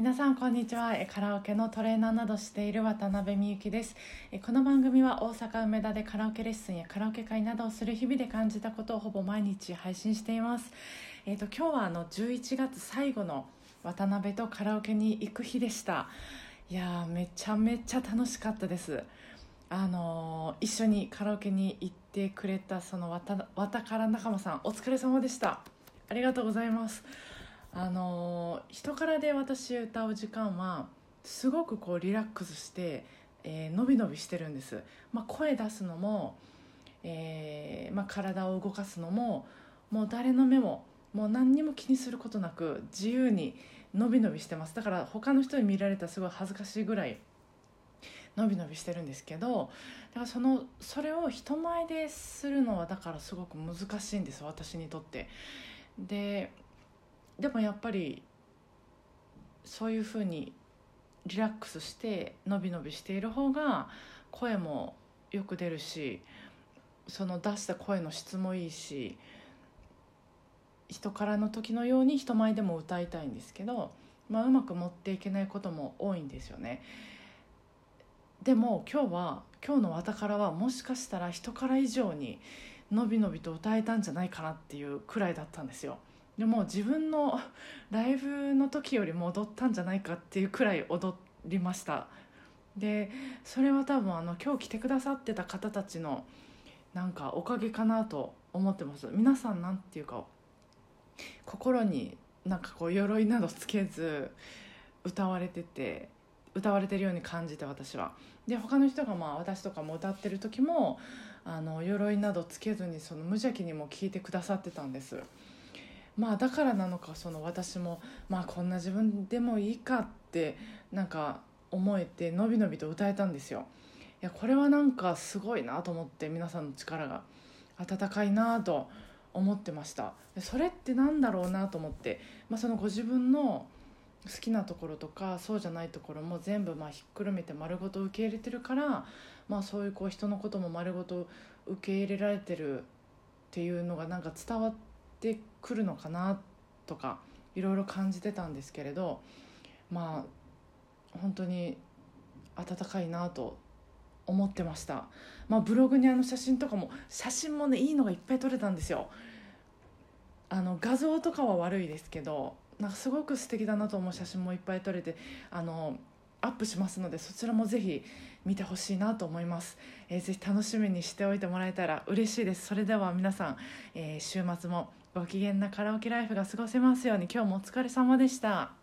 皆さんこんにちは。えカラオケのトレーナーなどしている渡辺美幸です。えこの番組は大阪梅田でカラオケレッスンやカラオケ会などをする日々で感じたことをほぼ毎日配信しています。えっ、と今日はあの11月最後の渡辺とカラオケに行く日でした。いやーめちゃめちゃ楽しかったです。あのー一緒にカラオケに行ってくれたそのわたわたから仲間さんお疲れ様でした。ありがとうございます。あの人からで私歌う時間はすごくこうリラックスして、えー伸び伸びしてるんです、まあ、声出すのも、えーまあ、体を動かすのももう誰の目ももう何にも気にすることなく自由に伸び伸びしてますだから他の人に見られたらすごい恥ずかしいぐらい伸び伸びしてるんですけどだからそのそれを人前でするのはだからすごく難しいんです私にとって。ででもやっぱりそういうふうにリラックスして伸び伸びしている方が声もよく出るしその出した声の質もいいし人からの時のように人前でも歌いたいんですけど、まあ、うまく持っていけないことも多いんですよね。でも今日は今日の「わたから」はもしかしたら人から以上に伸び伸びと歌えたんじゃないかなっていうくらいだったんですよ。でも自分の ライブの時よりも踊ったんじゃないかっていうくらい踊りました。でそれは多分あの今日来てくださってた方たちのなんかおかげかなと思ってます。皆さんなんていうか心になんかこう鎧などつけず歌われてて歌われてるように感じて私は。で他の人がまあ私とかも歌ってる時もあの鎧などつけずにその無邪気にも聞いてくださってたんです。まあだからなのかその私もまあこんな自分でもいいかってなんか思えてのびのびと歌えたんですよ。いやこれはなんかすごいなと思って皆さんの力が。温かいなと思ってました。それってなんだろうなと思って、まあ、そのご自分の好きなところとかそうじゃないところも全部まあひっくるめて丸ごと受け入れてるから、まあ、そういうこう人のことも丸ごと受け入れられてるっていうのがなんか伝わってってくるのかなとかいろいろ感じてたんですけれどまあ本当に温かいなと思ってました、まあ、ブログにあの写真とかも写真もねいいのがいっぱい撮れたんですよ。あの画像とかは悪いですけどなんかすごく素敵だなと思う写真もいっぱい撮れてあのアップしますのでそちらもぜひ見てほしいなと思います、えーぜひ楽しみにしておいてもらえたら嬉しいです。それでは皆さん、えー週末もご機嫌なカラオケライフが過ごせますように。今日もお疲れ様でした。